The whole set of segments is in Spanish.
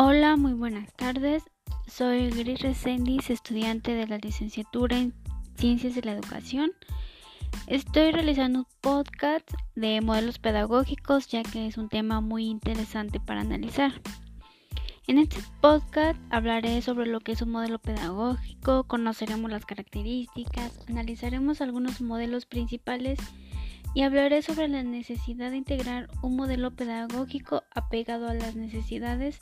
Hola, muy buenas tardes. Soy Gris Resendiz, estudiante de la licenciatura en Ciencias de la Educación. Estoy realizando un podcast de modelos pedagógicos ya que es un tema muy interesante para analizar. En este podcast hablaré sobre lo que es un modelo pedagógico, conoceremos las características, analizaremos algunos modelos principales y hablaré sobre la necesidad de integrar un modelo pedagógico apegado a las necesidades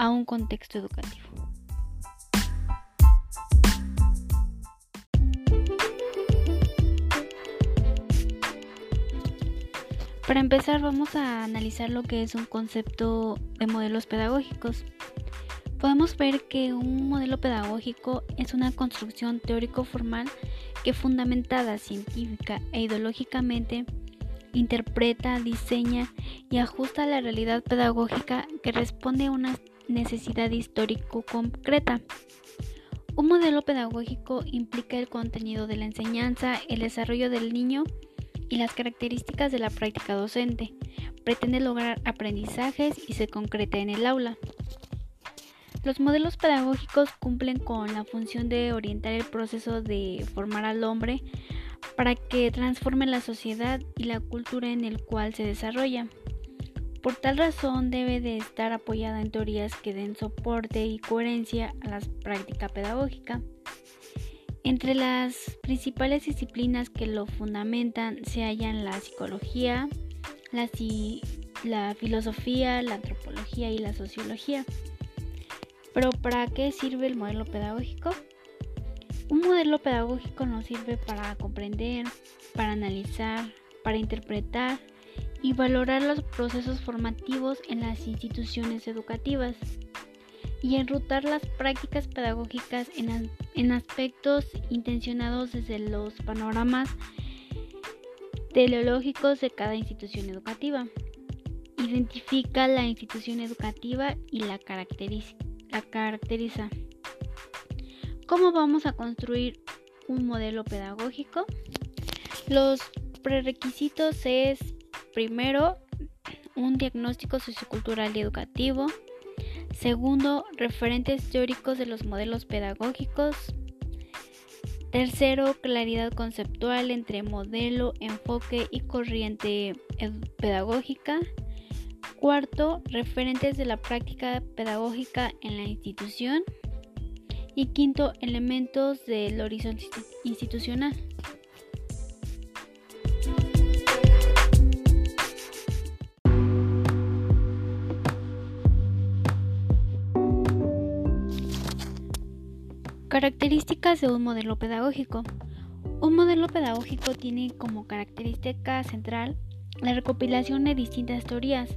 a un contexto educativo. Para empezar vamos a analizar lo que es un concepto de modelos pedagógicos. Podemos ver que un modelo pedagógico es una construcción teórico-formal que fundamentada científica e ideológicamente interpreta, diseña y ajusta la realidad pedagógica que responde a una necesidad histórico concreta. Un modelo pedagógico implica el contenido de la enseñanza, el desarrollo del niño y las características de la práctica docente. Pretende lograr aprendizajes y se concreta en el aula. Los modelos pedagógicos cumplen con la función de orientar el proceso de formar al hombre para que transforme la sociedad y la cultura en el cual se desarrolla. Por tal razón debe de estar apoyada en teorías que den soporte y coherencia a la práctica pedagógica. Entre las principales disciplinas que lo fundamentan se hallan la psicología, la, la filosofía, la antropología y la sociología. Pero ¿para qué sirve el modelo pedagógico? Un modelo pedagógico nos sirve para comprender, para analizar, para interpretar y valorar los procesos formativos en las instituciones educativas y enrutar las prácticas pedagógicas en, en aspectos intencionados desde los panoramas teleológicos de cada institución educativa. Identifica la institución educativa y la caracteriza. La caracteriza. ¿Cómo vamos a construir un modelo pedagógico? Los prerequisitos es Primero, un diagnóstico sociocultural y educativo. Segundo, referentes teóricos de los modelos pedagógicos. Tercero, claridad conceptual entre modelo, enfoque y corriente pedagógica. Cuarto, referentes de la práctica pedagógica en la institución. Y quinto, elementos del horizonte institucional. Características de un modelo pedagógico. Un modelo pedagógico tiene como característica central la recopilación de distintas teorías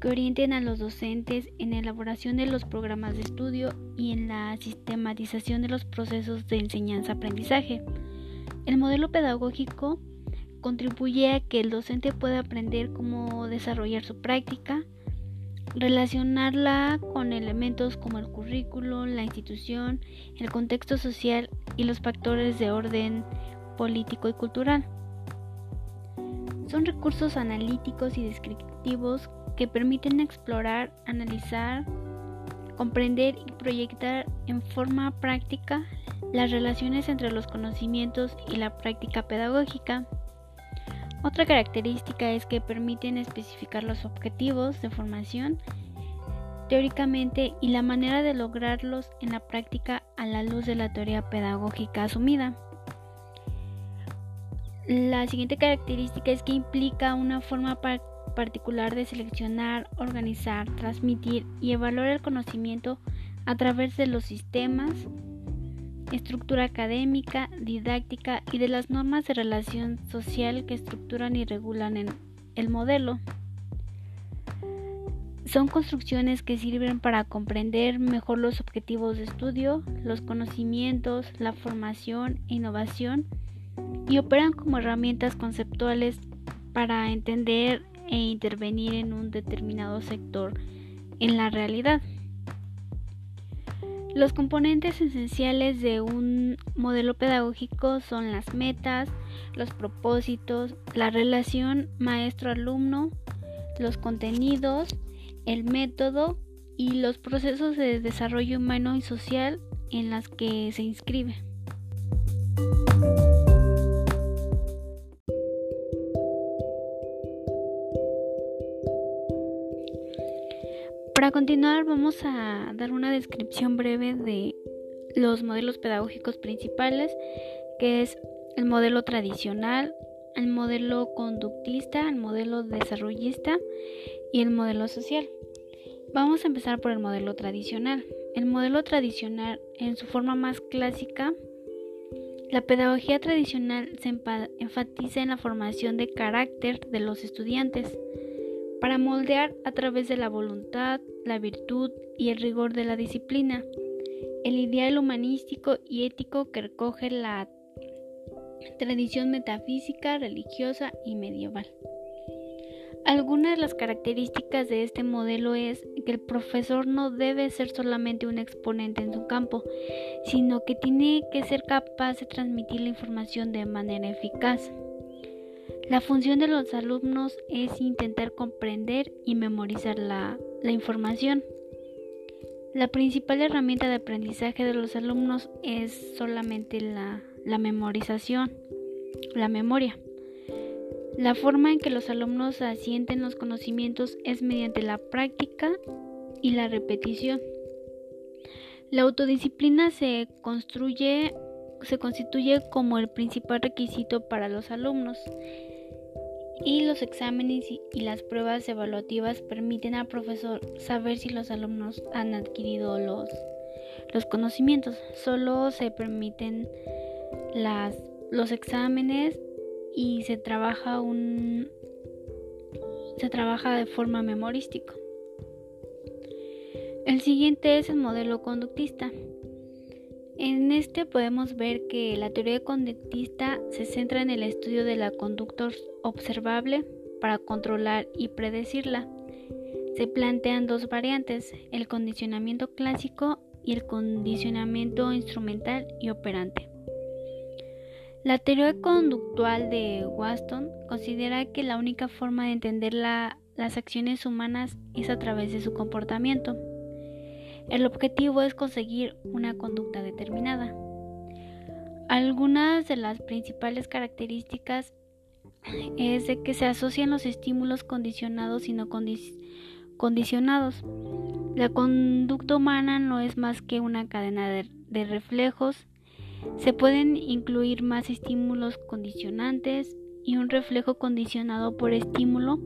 que orienten a los docentes en la elaboración de los programas de estudio y en la sistematización de los procesos de enseñanza-aprendizaje. El modelo pedagógico contribuye a que el docente pueda aprender cómo desarrollar su práctica, relacionarla con elementos como el currículo, la institución, el contexto social y los factores de orden político y cultural. Son recursos analíticos y descriptivos que permiten explorar, analizar, comprender y proyectar en forma práctica las relaciones entre los conocimientos y la práctica pedagógica. Otra característica es que permiten especificar los objetivos de formación teóricamente y la manera de lograrlos en la práctica a la luz de la teoría pedagógica asumida. La siguiente característica es que implica una forma particular de seleccionar, organizar, transmitir y evaluar el conocimiento a través de los sistemas, estructura académica, didáctica y de las normas de relación social que estructuran y regulan el modelo. Son construcciones que sirven para comprender mejor los objetivos de estudio, los conocimientos, la formación e innovación y operan como herramientas conceptuales para entender e intervenir en un determinado sector en la realidad. Los componentes esenciales de un modelo pedagógico son las metas, los propósitos, la relación maestro-alumno, los contenidos, el método y los procesos de desarrollo humano y social en las que se inscribe. Para continuar vamos a dar una descripción breve de los modelos pedagógicos principales, que es el modelo tradicional, el modelo conductista, el modelo desarrollista y el modelo social. Vamos a empezar por el modelo tradicional. El modelo tradicional, en su forma más clásica, la pedagogía tradicional se enfatiza en la formación de carácter de los estudiantes para moldear a través de la voluntad, la virtud y el rigor de la disciplina, el ideal humanístico y ético que recoge la tradición metafísica, religiosa y medieval. Algunas de las características de este modelo es que el profesor no debe ser solamente un exponente en su campo, sino que tiene que ser capaz de transmitir la información de manera eficaz. La función de los alumnos es intentar comprender y memorizar la, información. La principal herramienta de aprendizaje de los alumnos es solamente la, la memorización, la memoria. La forma en que los alumnos asienten los conocimientos es mediante la práctica y la repetición. La autodisciplina se construye se constituye como el principal requisito para los alumnos y los exámenes y las pruebas evaluativas permiten al profesor saber si los alumnos han adquirido los, los conocimientos. Solo se permiten las, los exámenes y se trabaja un se trabaja de forma memorística. El siguiente es el modelo conductista. En este podemos ver que la teoría conductista se centra en el estudio de la conducta observable para controlar y predecirla. Se plantean dos variantes, el condicionamiento clásico y el condicionamiento instrumental y operante. La teoría conductual de Waston considera que la única forma de entender las acciones humanas es a través de su comportamiento. El objetivo es conseguir una conducta determinada. Algunas de las principales características es de que se asocian los estímulos condicionados y no condicionados. La conducta humana no es más que una cadena de reflejos se pueden incluir más estímulos condicionantes y un reflejo condicionado por estímulo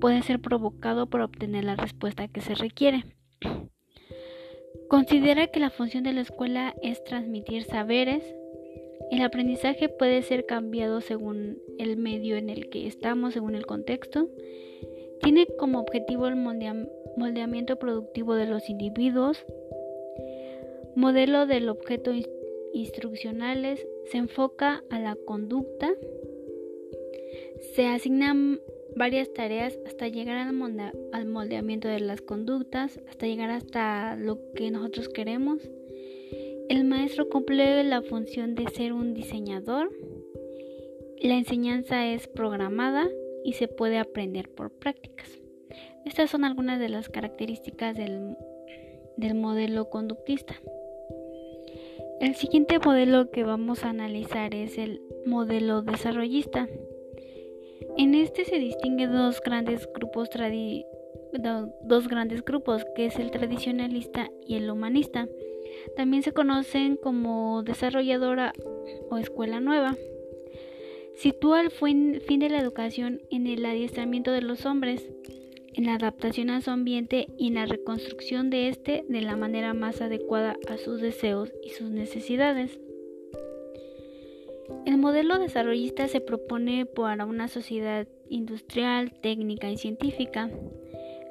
puede ser provocado para obtener la respuesta que se requiere. Considera que la función de la escuela es transmitir saberes. El aprendizaje puede ser cambiado según el medio en el que estamos, según el contexto. Tiene como objetivo el moldeamiento productivo de los individuos. Modelo del objeto instruccionales se enfoca a la conducta, se asignan varias tareas hasta llegar al, moldeamiento de las conductas, hasta llegar hasta lo que nosotros queremos. El maestro cumple la función de ser un diseñador. La enseñanza es programada y se puede aprender por prácticas. Estas son algunas de las características del modelo conductista. El siguiente modelo que vamos a analizar es el modelo desarrollista. En este se distinguen dos grandes grupos dos grandes grupos, que es el tradicionalista y el humanista. También se conocen como desarrolladora o escuela nueva. Sitúa el fin de la educación en el adiestramiento de los hombres en la adaptación a su ambiente y en la reconstrucción de éste de la manera más adecuada a sus deseos y sus necesidades. El modelo desarrollista se propone para una sociedad industrial, técnica y científica,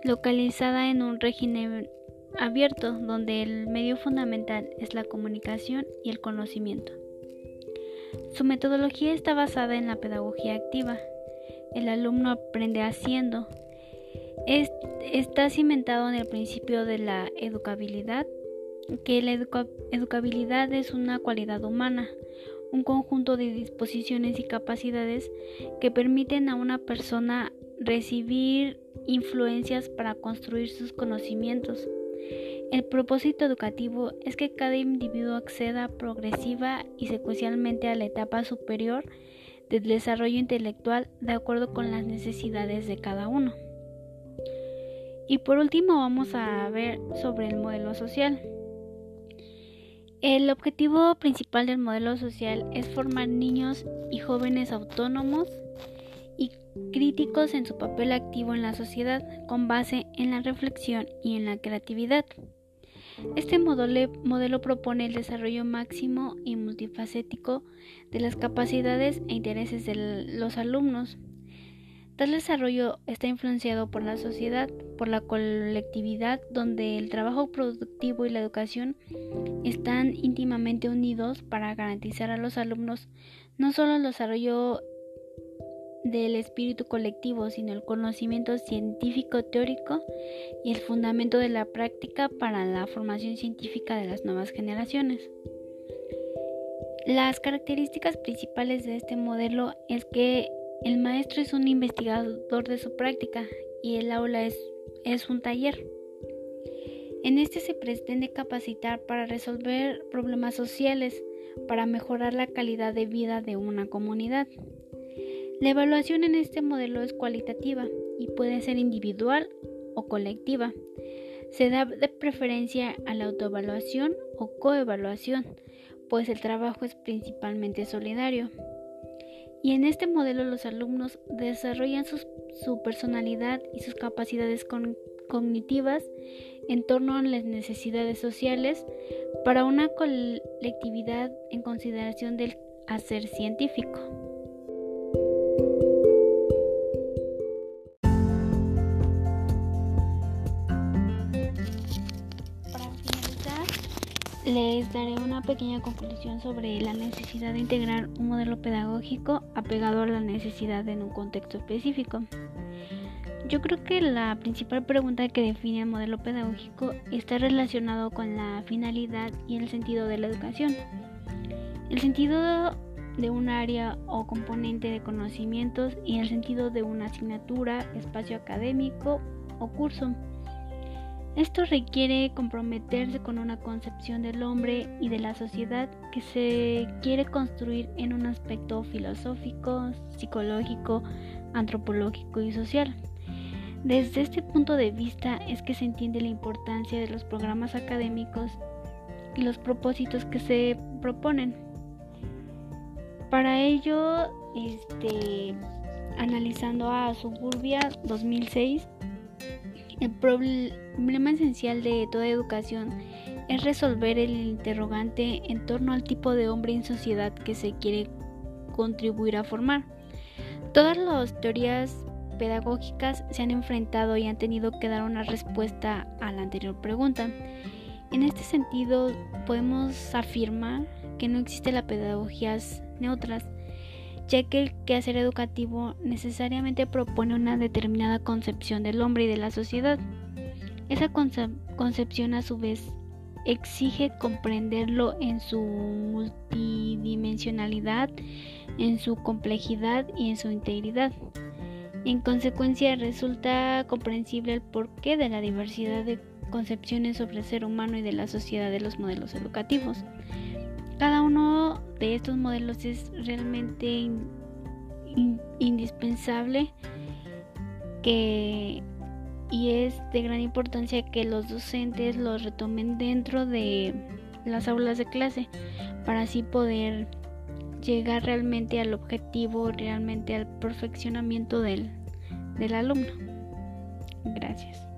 localizada en un régimen abierto donde el medio fundamental es la comunicación y el conocimiento. Su metodología está basada en la pedagogía activa. El alumno aprende haciendo, está cimentado en el principio de la educabilidad, que la educabilidad es una cualidad humana, un conjunto de disposiciones y capacidades que permiten a una persona recibir influencias para construir sus conocimientos. el propósito educativo es que cada individuo acceda progresiva y secuencialmente a la etapa superior del desarrollo intelectual de acuerdo con las necesidades de cada uno. Y por último vamos a ver sobre el modelo social. El objetivo principal del modelo social es formar niños y jóvenes autónomos y críticos en su papel activo en la sociedad con base en la reflexión y en la creatividad. Este modelo, propone el desarrollo máximo y multifacético de las capacidades e intereses de los alumnos. Tal desarrollo está influenciado por la sociedad, por la colectividad, donde el trabajo productivo y la educación están íntimamente unidos para garantizar a los alumnos no solo el desarrollo del espíritu colectivo, sino el conocimiento científico teórico y el fundamento de la práctica para la formación científica de las nuevas generaciones. Las características principales de este modelo es que el maestro es un investigador de su práctica y el aula es, un taller. En este se pretende capacitar para resolver problemas sociales, para mejorar la calidad de vida de una comunidad. La evaluación en este modelo es cualitativa y puede ser individual o colectiva. Se da de preferencia a la autoevaluación o coevaluación, pues el trabajo es principalmente solidario. Y en este modelo los alumnos desarrollan su personalidad y sus capacidades cognitivas en torno a las necesidades sociales para una colectividad en consideración del hacer científico. Les daré una pequeña conclusión sobre la necesidad de integrar un modelo pedagógico apegado a la necesidad en un contexto específico. Yo creo que la principal pregunta que define el modelo pedagógico está relacionado con la finalidad y el sentido de la educación. El sentido de un área o componente de conocimientos y el sentido de una asignatura, espacio académico o curso. Esto requiere comprometerse con una concepción del hombre y de la sociedad que se quiere construir en un aspecto filosófico, psicológico, antropológico y social. Desde este punto de vista es que se entiende la importancia de los programas académicos y los propósitos que se proponen. Para ello, este, analizando a Suburbia 2006, el problema esencial de toda educación es resolver el interrogante en torno al tipo de hombre en sociedad que se quiere contribuir a formar. Todas las teorías pedagógicas se han enfrentado y han tenido que dar una respuesta a la anterior pregunta. En este sentido, podemos afirmar que no existe la pedagogías neutras, ya que el quehacer educativo necesariamente propone una determinada concepción del hombre y de la sociedad. Esa concepción a su vez exige comprenderlo en su multidimensionalidad, en su complejidad y en su integridad. En consecuencia, resulta comprensible el porqué de la diversidad de concepciones sobre el ser humano y de la sociedad de los modelos educativos. Cada uno de estos modelos es realmente indispensable y es de gran importancia que los docentes los retomen dentro de las aulas de clase para así poder llegar realmente al objetivo, realmente al perfeccionamiento del, del alumno. Gracias.